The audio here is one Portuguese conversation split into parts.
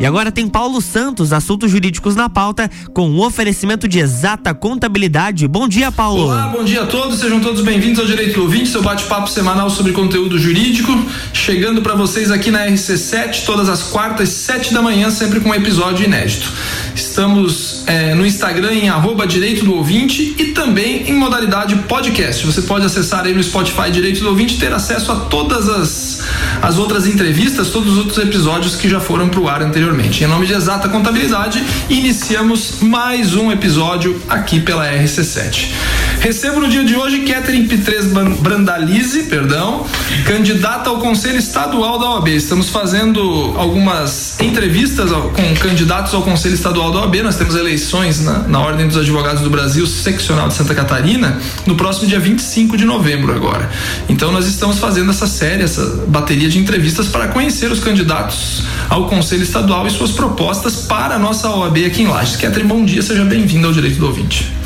E agora tem Paulo Santos, assuntos jurídicos na pauta, com o oferecimento de exata contabilidade. Bom dia, Paulo. Olá, bom dia a todos, sejam todos bem-vindos ao Direito do Ouvinte, seu bate-papo semanal sobre conteúdo jurídico. Chegando para vocês aqui na RC7, todas as quartas, sete da manhã, sempre com um episódio inédito. Estamos é, no Instagram em arroba Direito do Ouvinte e também em modalidade podcast. Você pode acessar aí no Spotify Direito do Ouvinte e ter acesso a todas as, as outras entrevistas, todos os outros episódios que já foram para o ar anteriormente. Em nome de Exata Contabilidade, iniciamos mais um episódio aqui pela RC7. Recebo no dia de hoje Catherine Pitres Brandalize, perdão, candidata ao Conselho Estadual da OAB. Estamos fazendo algumas entrevistas com candidatos ao Conselho Estadual da OAB. Nós temos eleições na, na Ordem dos Advogados do Brasil, seccional de Santa Catarina, no próximo dia 25 de novembro agora. Então nós estamos fazendo essa série, essa bateria de entrevistas para conhecer os candidatos ao Conselho Estadual e suas propostas para a nossa OAB aqui em Lages. Catherine, bom dia, seja bem-vindo ao Direito do Ouvinte.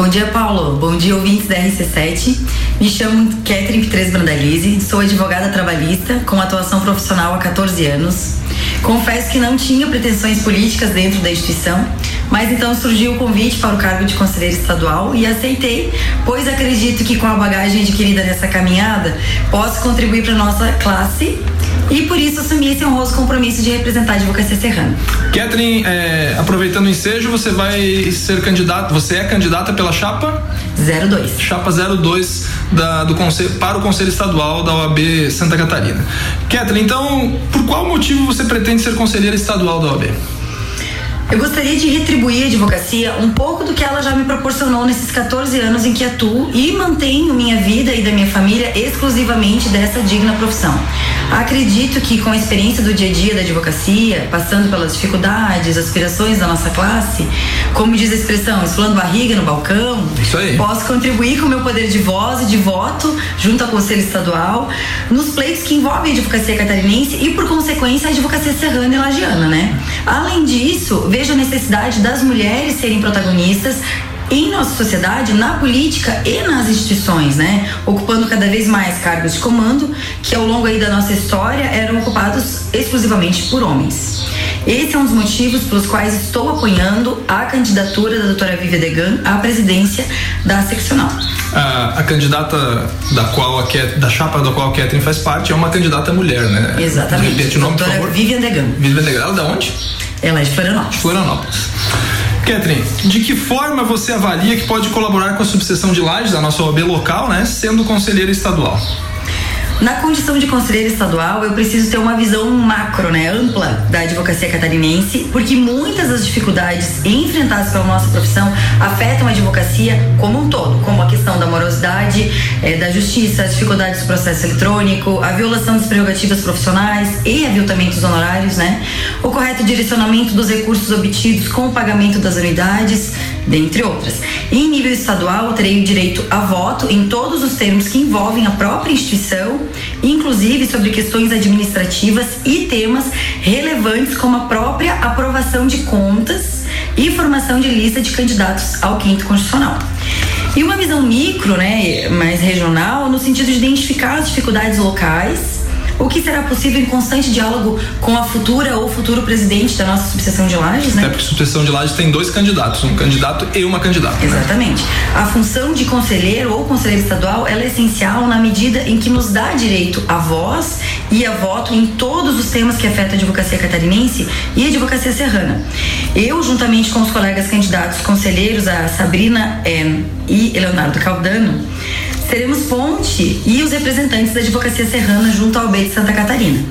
Bom dia, Paulo. Bom dia, ouvintes da RC7. Me chamo Catherine Pitres Brandalize, sou advogada trabalhista com atuação profissional há 14 anos. Confesso que não tinha pretensões políticas dentro da instituição, mas então surgiu o convite para o cargo de conselheiro estadual e aceitei, pois acredito que com a bagagem adquirida nessa caminhada posso contribuir para nossa classe e por isso assumi esse honroso compromisso de representar a advocacia serrana. Catherine, é, aproveitando o ensejo, você vai ser candidata, você é candidata pela chapa? 02. Chapa 02 da, do conselho, para o Conselho Estadual da OAB Santa Catarina. Catherine, então, por qual motivo você pretende ser conselheira estadual da OAB? Eu gostaria de retribuir à advocacia um pouco do que ela já me proporcionou nesses 14 anos em que atuo e mantenho minha vida e da minha família exclusivamente dessa digna profissão. Acredito que com a experiência do dia a dia da advocacia, passando pelas dificuldades, aspirações da nossa classe, como diz a expressão, esfolando barriga no balcão, posso contribuir com o meu poder de voz e de voto junto ao Conselho Estadual nos pleitos que envolvem a advocacia catarinense e, por consequência, a advocacia serrana e lagiana, né? Além disso, vejo a necessidade das mulheres serem protagonistas em nossa sociedade, na política e nas instituições, né? Ocupando cada vez mais cargos de comando que ao longo aí da nossa história eram ocupados exclusivamente por homens. Esse é um dos motivos pelos quais estou apoiando a candidatura da doutora Vivian Degan à presidência da seccional. A, a candidata da qual a Cat, da chapa da qual a Catherine faz parte é uma candidata mulher, né? Exatamente. Repete o nome, doutora por favor. Vivian Degan. Vivian Degan, ela é da onde? Ela é de Florianópolis. Florianópolis. Catherine, de que forma você avalia que pode colaborar com a subseção de lajes da nossa OAB local, né, sendo conselheira estadual? Na condição de conselheira estadual, eu preciso ter uma visão macro, né, ampla da advocacia catarinense, porque muitas das dificuldades enfrentadas pela nossa profissão afetam a advocacia como um todo, como a questão da morosidade, eh, da justiça, as dificuldades do processo eletrônico, a violação das prerrogativas profissionais e aviltamento dos honorários, né, o correto direcionamento dos recursos obtidos com o pagamento das anuidades, dentre outras. Em nível estadual, eu terei o direito a voto em todos os termos que envolvem a própria instituição, inclusive sobre questões administrativas e temas relevantes como a própria aprovação de contas e formação de lista de candidatos ao quinto constitucional. E uma visão micro, né, mais regional, no sentido de identificar as dificuldades locais o que será possível em constante diálogo com a futura ou futuro presidente da nossa subseção de Lages, né? Até porque a subseção de Lages tem dois candidatos, um candidato e uma candidata. né? Exatamente. A função de conselheiro ou conselheiro estadual ela é essencial na medida em que nos dá direito a voz e a voto em todos os temas que afetam a advocacia catarinense e a advocacia serrana. Eu, juntamente com os colegas candidatos conselheiros, a Sabrina eh, e Leonardo Caldano, seremos ponte e os representantes da advocacia serrana junto ao B de Santa Catarina.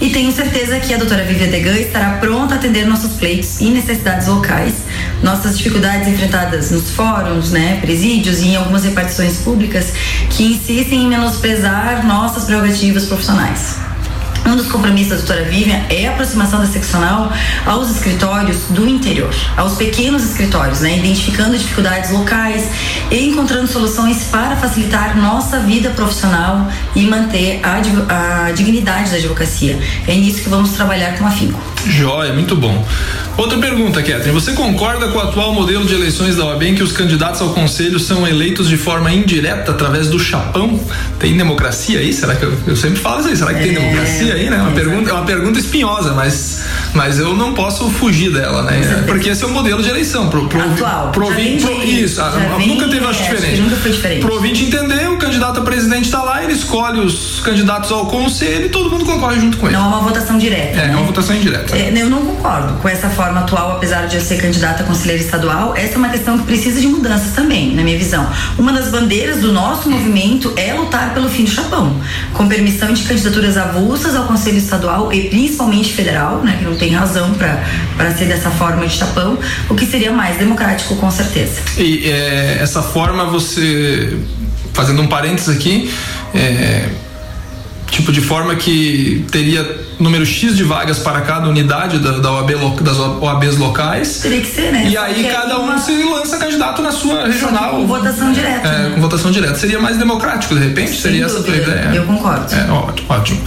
E tenho certeza que a doutora Vivian Degan estará pronta a atender nossos pleitos e necessidades locais, nossas dificuldades enfrentadas nos fóruns, né, presídios e em algumas repartições públicas que insistem em menosprezar nossas prerrogativas profissionais. Um dos compromissos da doutora Vivian é a aproximação da seccional aos escritórios do interior, aos pequenos escritórios, né? identificando dificuldades locais e encontrando soluções para facilitar nossa vida profissional e manter a, a dignidade da advocacia. É nisso que vamos trabalhar com afinco. Joia, muito bom. Outra pergunta, Catherine. Você concorda com o atual modelo de eleições da OAB em que os candidatos ao conselho são eleitos de forma indireta através do chapão? Tem democracia aí? Será que eu, eu sempre falo isso aí? Será que é, tem democracia aí, né? Uma pergunta, é uma pergunta espinhosa, mas mas eu não posso fugir dela, né? Porque esse é o modelo de eleição. Pro, pro, Atual. Pro, ouvinte, pro, isso, nunca teve acho diferente. Nunca foi diferente. Pro ouvinte entender, o candidato a presidente está lá, ele escolhe os candidatos ao conselho e todo mundo concorre junto com ele. Não é uma votação direta. É, né? é uma votação indireta. É, eu não concordo com essa forma atual, apesar de eu ser candidata a conselheira estadual. Essa é uma questão que precisa de mudanças também, na minha visão. Uma das bandeiras do nosso movimento é lutar pelo fim do chapão, com permissão de candidaturas avulsas ao conselho estadual e principalmente federal, né, que não tem razão para ser dessa forma de chapão, o que seria mais democrático com certeza. E é, essa forma você, fazendo um parênteses aqui, é, tipo de forma que teria número X de vagas para cada unidade da, da OAB, das OABs locais. Teria que ser, né? E aí cada um uma... se lança candidato na sua regional. Com votação direta. É, né? com votação direta. Seria mais democrático, de repente? Sem Seria dúvida. essa a tua ideia? Eu concordo. É, ótimo, ótimo.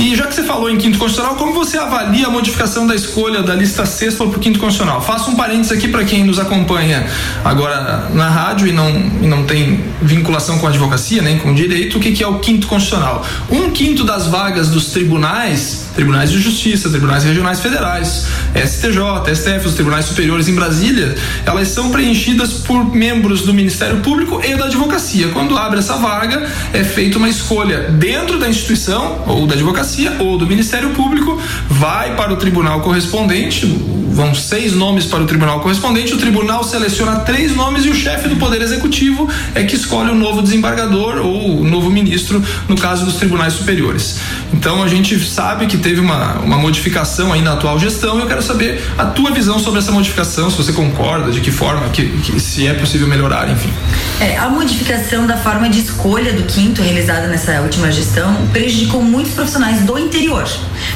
E já que você falou em quinto constitucional, como você avalia a modificação da escolha da lista sexta para o quinto constitucional? Faço um parênteses aqui para quem nos acompanha agora na rádio e não, e não tem vinculação com a advocacia, nem com o direito, o que, que é o quinto constitucional? Um quinto das vagas dos tribunais, tribunais de justiça, tribunais regionais federais, STJ, STF, os tribunais superiores em Brasília, elas são preenchidas por membros do Ministério Público e da advocacia. Quando abre essa vaga, é feita uma escolha dentro da instituição ou da advocacia ou do Ministério Público, vai para o tribunal correspondente, vão seis nomes para o tribunal correspondente, o tribunal seleciona três nomes e o chefe do Poder Executivo é que escolhe o novo desembargador ou o novo ministro, no caso dos tribunais superiores. Então a gente sabe que teve uma, uma modificação aí na atual gestão e eu quero saber a tua visão sobre essa modificação, se você concorda, de que forma, que, que se é possível melhorar, enfim. É, a modificação da forma de escolha do quinto realizada nessa última gestão prejudicou muitos profissionais do interior,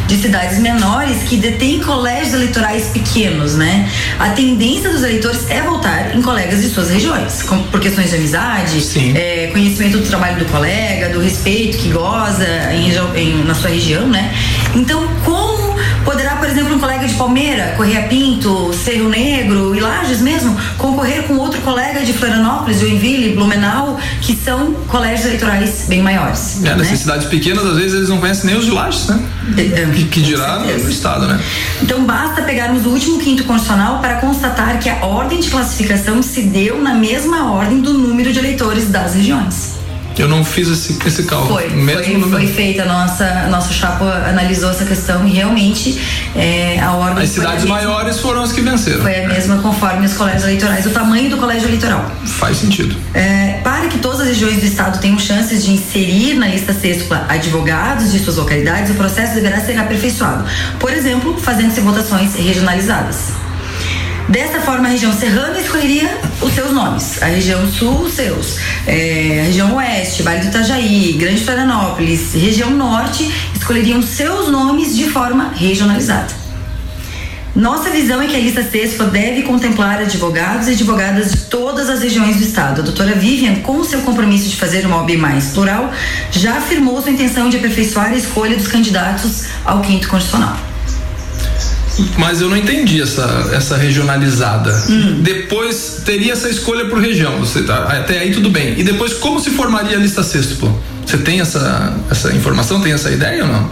de cidades menores que detêm colégios eleitorais pequenos, né? A tendência dos eleitores é voltar em colegas de suas regiões, com, por questões de amizade, é, conhecimento do trabalho do colega, do respeito que goza em, em, na sua região, né? Então, como exemplo, um colega de Palmeira, Correia Pinto, Cerro Negro e Lages mesmo, concorrer com outro colega de Florianópolis, Joinville, Blumenau, que são colégios eleitorais bem maiores. É, né? nessas cidades pequenas, às vezes eles não conhecem nem os de Lages, né? É, que, que dirá no estado, né? Então basta pegarmos o último quinto constitucional para constatar que a ordem de classificação se deu na mesma ordem do número de eleitores das regiões. Eu não fiz esse, esse cálculo. Foi, Mesmo foi, foi feita a nossa, nossa chapa analisou essa questão e realmente é, a ordem. As cidades maiores foram as que venceram. Foi a mesma conforme os colégios eleitorais, o tamanho do colégio eleitoral. Faz sentido. É, para que todas as regiões do estado tenham chances de inserir na lista sexta advogados de suas localidades, o processo deverá ser aperfeiçoado. Por exemplo, fazendo-se votações regionalizadas. Dessa forma, a região serrana escolheria os seus nomes, a região sul, os seus, é, a região oeste, Vale do Itajaí, Grande Florianópolis, região norte escolheriam seus nomes de forma regionalizada. Nossa visão é que a lista CESPA deve contemplar advogados e advogadas de todas as regiões do estado. A doutora Vivian, com seu compromisso de fazer uma OB mais plural, já afirmou sua intenção de aperfeiçoar a escolha dos candidatos ao quinto constitucional. Mas eu não entendi essa, essa regionalizada. Hum. Depois teria essa escolha por região. Você tá, até aí tudo bem. E depois como se formaria a lista sexto? Você tem essa, essa informação, tem essa ideia ou não?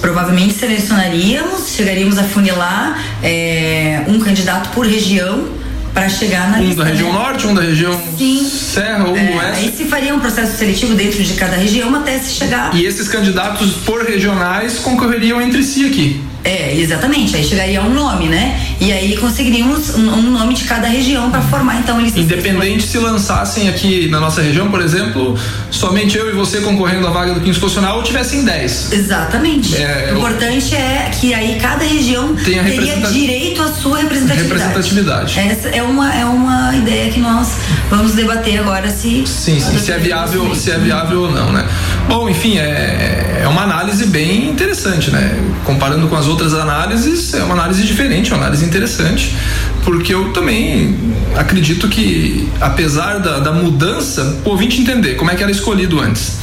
Provavelmente selecionaríamos, chegaríamos a funilar é, um candidato por região para chegar na um lista. da região né? norte, um da região Sim. serra ou É, oeste. aí se faria um processo seletivo dentro de cada região até se chegar. E esses candidatos por regionais concorreriam entre si aqui. É, exatamente. Aí chegaria um nome, né? E aí conseguiríamos um, nome de cada região para formar então lista. Independente se lançassem aqui na nossa região, por exemplo, somente eu e você concorrendo à vaga do quinto constitucional ou tivessem 10. Exatamente. É, o importante é que aí cada região teria representa- direito à sua representatividade. Representatividade. Essa é uma, é uma ideia que nós vamos debater agora se. Sim, sim, se é viável, se é viável ou não, né? Bom, enfim, é, é uma análise bem interessante, né? Comparando com as outras análises, é uma análise diferente, uma análise interessante, porque eu também acredito que, apesar da, da mudança, o ouvinte entender como é que era escolhido antes.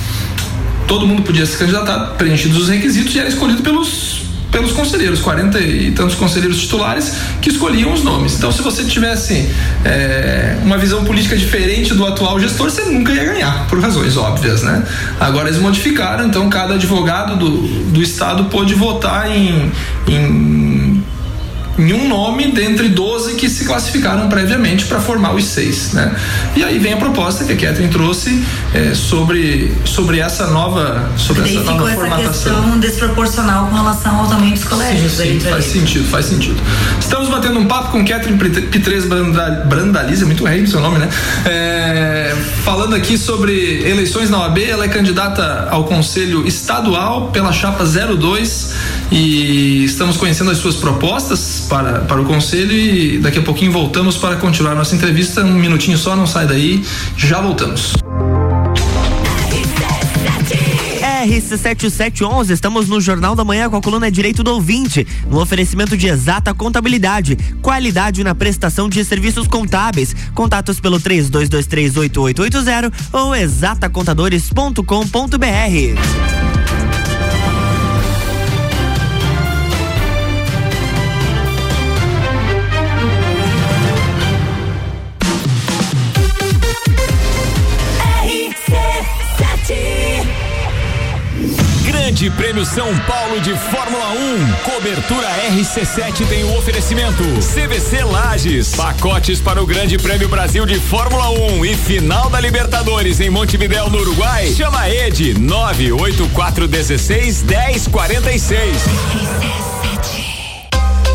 Todo mundo podia se candidatar, preenchidos os requisitos, e era escolhido pelos pelos conselheiros, 40 e tantos conselheiros titulares que escolhiam os nomes. Então, se você tivesse é, uma visão política diferente do atual gestor, você nunca ia ganhar, por razões óbvias, né? Agora eles modificaram, então cada advogado do, do estado pôde votar em, em em um nome dentre 12 que se classificaram previamente para formar os seis. Né? E aí vem a proposta que a Catherine trouxe é, sobre, sobre essa nova, sobre essa nova essa formatação. questão desproporcional com relação ao tamanho dos colégios. Sim, sim, faz sentido, faz sentido. Estamos batendo um papo com Catherine Pitres Brandalize, é muito rei seu nome, né? É, falando aqui sobre eleições na OAB, ela é candidata ao Conselho Estadual pela chapa 02 e estamos conhecendo as suas propostas para, para o Conselho e daqui a pouquinho voltamos para continuar nossa entrevista. Um minutinho só, não sai daí, já voltamos. RC7711, estamos no Jornal da Manhã com a coluna Direito do Ouvinte, no oferecimento de exata contabilidade, qualidade na prestação de serviços contábeis. Contatos pelo 32238880 ou exatacontadores.com.br. São Paulo de Fórmula 1. Cobertura RC7 tem o oferecimento. CVC Lages. Pacotes para o Grande Prêmio Brasil de Fórmula 1 e final da Libertadores em Montevidéu, no Uruguai. Chama Ed 98416 1046.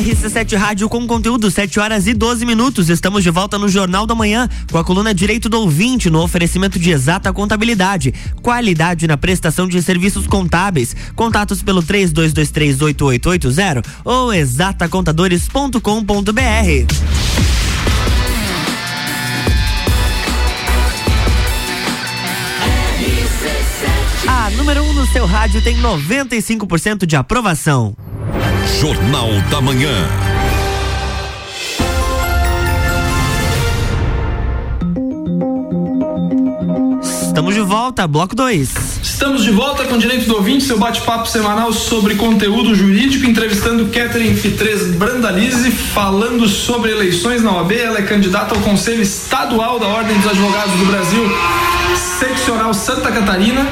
RC7 Rádio com conteúdo 7 horas e 12 minutos. Estamos de volta no Jornal da Manhã com a coluna Direito do Ouvinte no oferecimento de exata contabilidade, qualidade na prestação de serviços contábeis. Contatos pelo 32238880 ou exatacontadores.com.br. A número 1 um no seu rádio tem 95% de aprovação. Jornal da Manhã. Estamos de volta, bloco 2. Estamos de volta com Direito do Ouvinte, seu bate-papo semanal sobre conteúdo jurídico, entrevistando Catherine Fitres Brandalize, falando sobre eleições na OAB. Ela é candidata ao Conselho Estadual da Ordem dos Advogados do Brasil, seccional Santa Catarina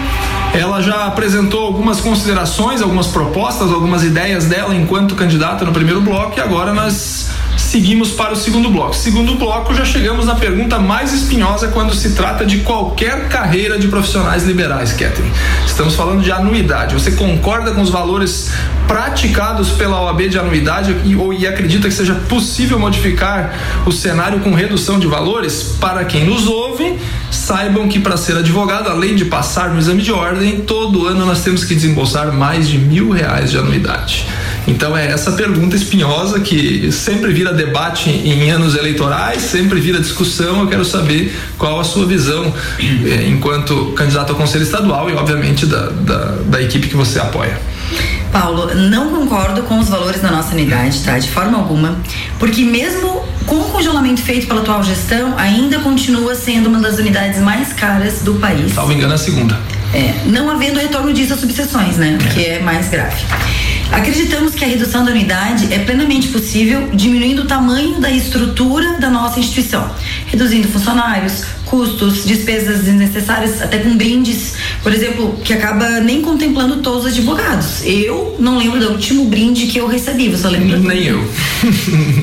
ela já apresentou algumas considerações, algumas propostas, algumas ideias dela enquanto candidata no primeiro bloco e agora nós seguimos para o segundo bloco. Segundo bloco, já chegamos na pergunta mais espinhosa quando se trata de qualquer carreira de profissionais liberais, Catherine. Estamos falando de anuidade. Você concorda com os valores praticados pela OAB de anuidade e, ou, e acredita que seja possível modificar o cenário com redução de valores? Para quem nos ouve, saibam que para ser advogado, além de passar no exame de ordem, todo ano nós temos que desembolsar mais de mil reais de anuidade. Então é essa pergunta espinhosa que sempre vira debate em anos eleitorais, sempre vira discussão. Eu quero saber qual a sua visão eh, enquanto candidato ao Conselho Estadual e, obviamente, da, da, da equipe que você apoia. Paulo, não concordo com os valores da nossa unidade, tá? De forma alguma, porque mesmo com o congelamento feito pela atual gestão, ainda continua sendo uma das unidades mais caras do país. Salvo engano, a segunda. É, não havendo retorno disso às subseções, né? É. Que é mais grave. Acreditamos que a redução da unidade é plenamente possível diminuindo o tamanho da estrutura da nossa instituição, reduzindo funcionários, custos, despesas desnecessárias, até com brindes, por exemplo, que acaba nem contemplando todos os advogados. Eu não lembro do último brinde que eu recebi, você lembra? Nem eu.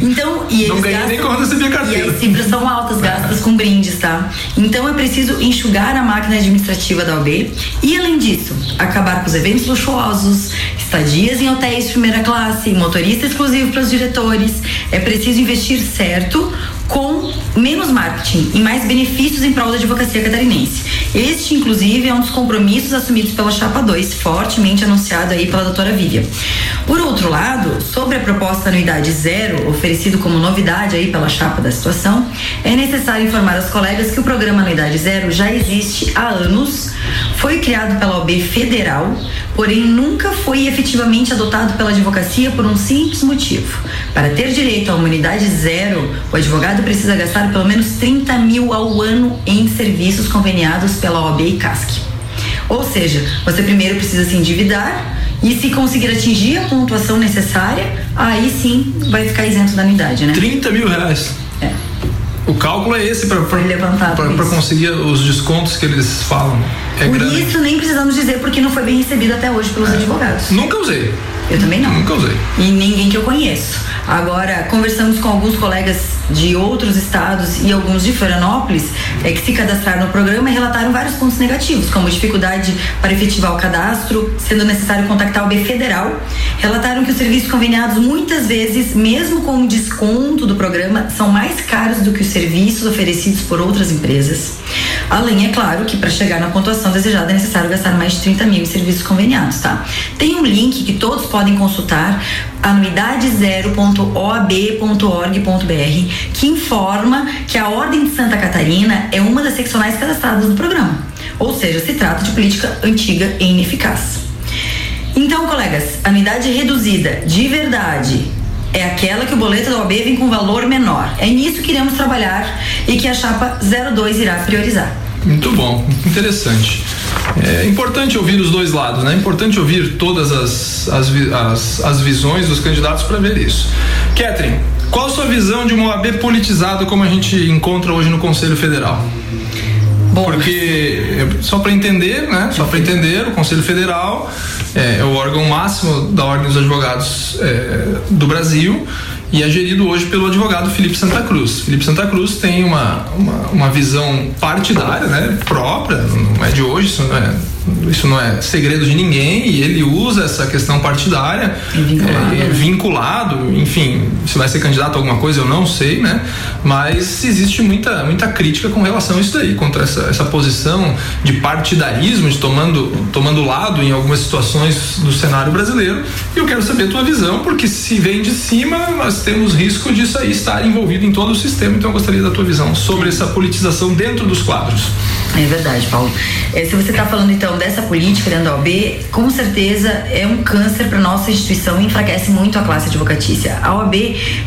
Então, e não ganhei gastam, nem quando recebi a carteira. E as cifras são altas, gastas com brindes, tá? Então é preciso enxugar a máquina administrativa da OB e, além disso, acabar com os eventos luxuosos, estadias em hotéis de primeira classe, motorista exclusivo para os diretores. É preciso investir certo com menos marketing e mais benefícios em prol da advocacia catarinense. Este, inclusive, é um dos compromissos assumidos pela Chapa 2, fortemente anunciado aí pela doutora Vivian. Por outro lado, sobre a proposta anuidade zero, oferecido como novidade aí pela chapa da situação, é necessário informar aos colegas que o programa anuidade zero já existe há anos, foi criado pela OB federal, porém nunca foi efetivamente adotado pela advocacia por um simples motivo. Para ter direito à unidade zero, o advogado precisa gastar pelo menos 30 mil ao ano em serviços conveniados pela OAB e CASC. Ou seja, você primeiro precisa se endividar e se conseguir atingir a pontuação necessária, aí sim vai ficar isento da anuidade, né? 30 mil reais. É. O cálculo é esse para conseguir os descontos que eles falam. É Por grande. isso nem precisamos dizer porque não foi bem recebido até hoje pelos É. advogados. Nunca usei. Eu também não. Nunca usei. E ninguém que eu conheço. Agora, conversamos com alguns colegas de outros estados e alguns de Florianópolis é, que se cadastraram no programa e relataram vários pontos negativos, como dificuldade para efetivar o cadastro, sendo necessário contactar o B Federal. Relataram que os serviços conveniados muitas vezes, mesmo com o desconto do programa, são mais caros do que os serviços oferecidos por outras empresas. Além, é claro, que para chegar na pontuação desejada é necessário gastar mais de 30 mil em serviços conveniados, tá? Tem um link que todos podem consultar, anuidadezero.oab.org.br, que informa que a Ordem de Santa Catarina é uma das seccionais cadastradas do programa. Ou seja, se trata de política antiga e ineficaz. Então, colegas, anuidade reduzida de verdade é aquela que o boleto da OAB vem com valor menor. É nisso que iremos trabalhar e que a chapa 02 irá priorizar. Muito bom, interessante. É importante ouvir os dois lados, né? É importante ouvir todas as, as, as, as visões dos candidatos para ver isso. Catherine, qual a sua visão de uma OAB politizada como a gente encontra hoje no Conselho Federal? Bom, Porque, é, só para entender, né? Só para entender, o Conselho Federal é, é o órgão máximo da Ordem dos Advogados é, do Brasil e é gerido hoje pelo advogado Felipe Santa Cruz. Felipe Santa Cruz tem uma, uma, uma visão partidária, né? Própria, não é de hoje, isso não é, isso não é segredo de ninguém e ele usa essa questão partidária E vinculado, é, né? vinculado, enfim, se vai ser candidato a alguma coisa eu não sei, né? Mas existe muita, muita crítica com relação a isso daí, contra essa, essa posição de partidarismo, de tomando, tomando lado em algumas situações do cenário brasileiro. E eu quero saber a tua visão, porque se vem de cima, nós temos risco disso aí estar envolvido em todo o sistema, então eu gostaria da tua visão sobre essa politização dentro dos quadros. É verdade, Paulo. É, se você está falando então dessa política dentro da OAB, com certeza é um câncer para nossa instituição e enfraquece muito a classe advocatícia. A OAB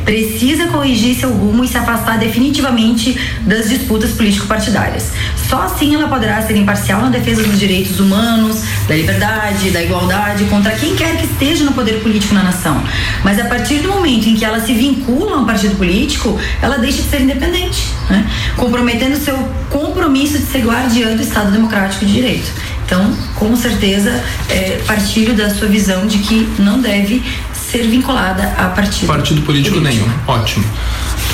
precisa corrigir seu rumo e se afastar definitivamente das disputas político-partidárias. Só assim ela poderá ser imparcial na defesa dos direitos humanos, da liberdade, da igualdade contra quem quer que esteja no poder político na nação. Mas a partir do momento em que ela se vincula a um partido político, ela deixa de ser independente, né? comprometendo seu compromisso de ser guardiã do Estado Democrático de Direito. Então, com certeza, é, partilho da sua visão de que não deve ser vinculada a partido, Partido político nenhum. Ótimo.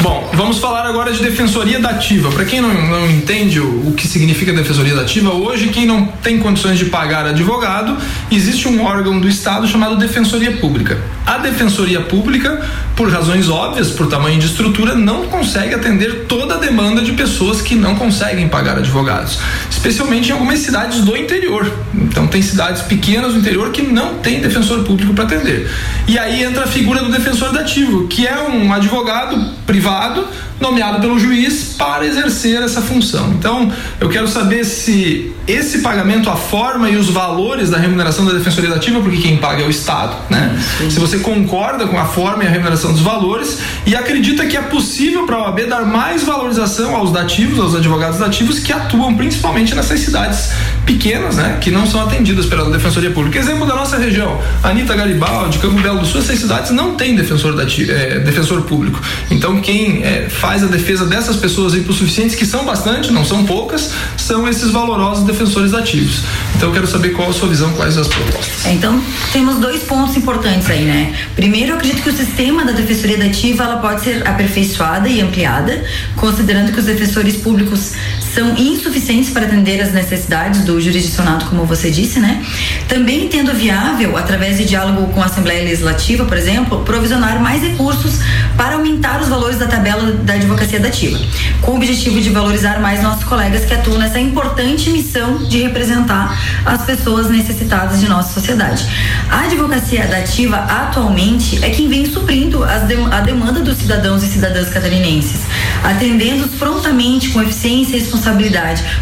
Bom, vamos falar agora de defensoria dativa. Para quem não, não entende o, o que significa defensoria dativa, hoje quem não tem condições de pagar advogado, existe um órgão do Estado chamado Defensoria Pública. A Defensoria Pública, por razões óbvias, por tamanho de estrutura, não consegue atender toda a demanda de pessoas que não conseguem pagar advogados, especialmente em algumas cidades do interior. Então tem cidades pequenas do interior que não tem defensor público para atender. E aí entra a figura do defensor dativo, que é um advogado privado nomeado pelo juiz para exercer essa função. Então, eu quero saber se esse pagamento, a forma e os valores da remuneração da defensoria dativa, porque quem paga é o Estado, né? Se você concorda com a forma e a remuneração dos valores e acredita que é possível para a OAB dar mais valorização aos dativos, aos advogados dativos que atuam principalmente nessas cidades pequenas, né? Que não são atendidas pela defensoria pública. Exemplo da nossa região, Anitta Garibaldi, Campo Belo do Sul, essas cidades não têm defensor, dati- eh, defensor público. Então, quem eh, faz a defesa dessas pessoas hipossuficientes, que são bastante, não são poucas, são esses valorosos defensores dativos. Então, eu quero saber qual a sua visão, quais as propostas. É, Então, temos dois pontos importantes aí, né? Primeiro, eu acredito que o sistema da defensoria dativa ela pode ser aperfeiçoada e ampliada, considerando que os defensores públicos são insuficientes para atender as necessidades do jurisdicionado, como você disse, né? Também tendo viável, através de diálogo com a Assembleia Legislativa, por exemplo, provisionar mais recursos para aumentar os valores da tabela da advocacia dativa, com o objetivo de valorizar mais nossos colegas que atuam nessa importante missão de representar as pessoas necessitadas de nossa sociedade. A advocacia dativa atualmente é quem vem suprindo de, a demanda dos cidadãos e cidadãs catarinenses, atendendo-os prontamente com eficiência e responsabilidade.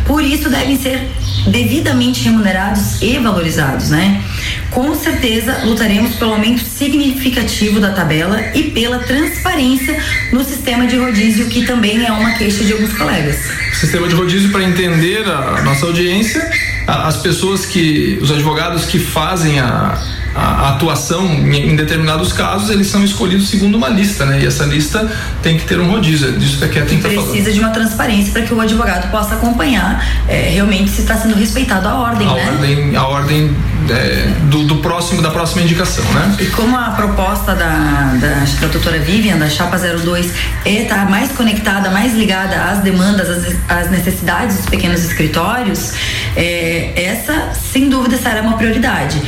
Por isso devem ser devidamente remunerados e valorizados, né? Com certeza lutaremos pelo aumento significativo da tabela e pela transparência no sistema de rodízio, que também é uma queixa de alguns colegas. Sistema de rodízio para entender a nossa audiência, as pessoas que, os advogados que fazem a a, atuação em, determinados casos, eles são escolhidos segundo uma lista, né? E essa lista tem que ter um rodízio, disso que a Kathleen está falando. Precisa de uma transparência para que o advogado possa acompanhar é, realmente se está sendo respeitado a ordem, a né? Ordem, a ordem é, do, do, próximo, da próxima indicação, né? E como a proposta da, da, da doutora Vivian, da Chapa 02, está é, tá mais conectada, mais ligada às demandas, às, às necessidades dos pequenos escritórios, é, essa, sem dúvida, será uma prioridade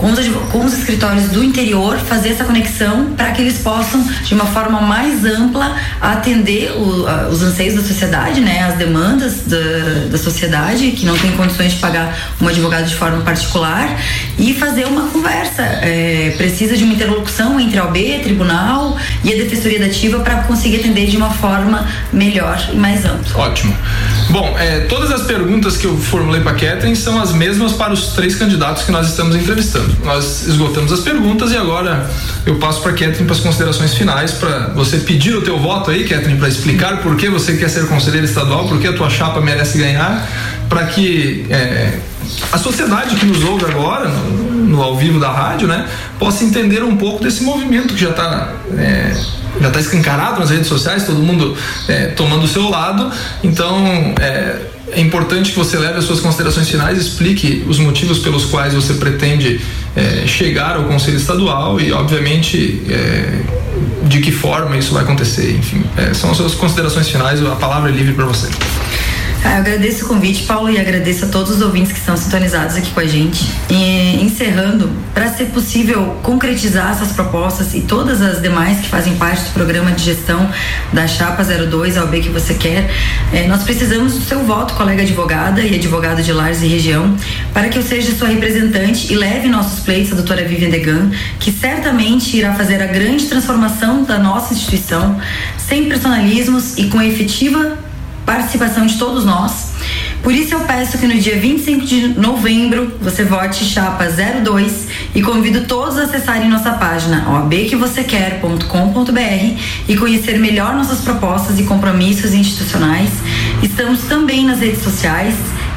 com os, com os escritórios do interior, fazer essa conexão para que eles possam, de uma forma mais ampla, atender o, a, os anseios da sociedade, né, as demandas da, da sociedade, que não tem condições de pagar um advogado de forma particular, e fazer uma conversa. É, precisa de uma interlocução entre a OB, tribunal e a Defensoria Dativa para conseguir atender de uma forma melhor e mais ampla. Ótimo. Bom, é, todas as perguntas que eu formulei para a Catherine são as mesmas para os três candidatos que nós estamos entrevistando. Nós esgotamos as perguntas e agora eu passo para Catherine para as considerações finais para você pedir o teu voto aí, Catherine, para explicar por que você quer ser conselheira estadual, por que a tua chapa merece ganhar, para que é, a sociedade que nos ouve agora no, no, ao vivo da rádio, né, possa entender um pouco desse movimento que já está é, já está escancarado nas redes sociais, todo mundo é, tomando o seu lado. Então, é, é importante que você leve as suas considerações finais, explique os motivos pelos quais você pretende é, chegar ao Conselho Estadual e, obviamente, é, de que forma isso vai acontecer. Enfim, é, são as suas considerações finais, a palavra é livre para você. Ah, eu agradeço o convite, Paulo, e agradeço a todos os ouvintes que estão sintonizados aqui com a gente. E, encerrando, para ser possível concretizar essas propostas e todas as demais que fazem parte do programa de gestão da Chapa 02 ao B que você quer, eh, nós precisamos do seu voto, colega advogada e advogado de Lares e região, para que eu seja sua representante e leve nossos pleitos à doutora Vivian Degan, que certamente irá fazer a grande transformação da nossa instituição, sem personalismos e com efetiva participação de todos nós. Por isso eu peço que no dia 25 de novembro você vote chapa 02 e convido todos a acessarem nossa página obquevocêquer.com.br e conhecer melhor nossas propostas e compromissos institucionais. Estamos também nas redes sociais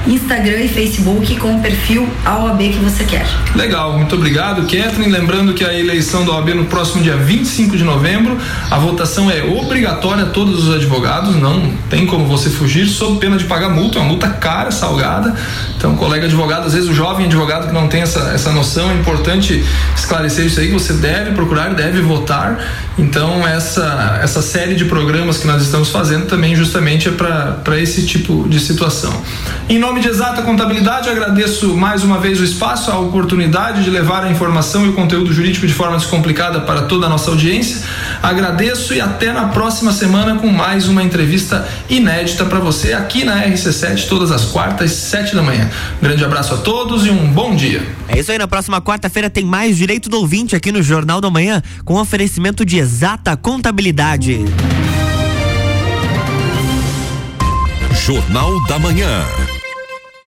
Instagram e Facebook com o perfil a OAB que você quer. Legal, muito obrigado, Catherine. Lembrando que a eleição da OAB no próximo dia 25 de novembro, a votação é obrigatória a todos os advogados, não tem como você fugir, sob pena de pagar multa, uma multa cara, salgada. Então, colega advogado, às vezes o jovem advogado que não tem essa, essa noção, é importante esclarecer isso aí, que você deve procurar, deve votar. Então, essa, essa série de programas que nós estamos fazendo também justamente é para esse tipo de situação. Em nome de Exata Contabilidade, agradeço mais uma vez o espaço, a oportunidade de levar a informação e o conteúdo jurídico de forma descomplicada para toda a nossa audiência. Agradeço e até na próxima semana com mais uma entrevista inédita para você aqui na RC7, todas as quartas, sete da manhã. Um grande abraço a todos e um bom dia. É isso aí, na próxima quarta-feira tem mais Direito do Ouvinte aqui no Jornal da Manhã, com oferecimento de Exata Contabilidade. Jornal da Manhã.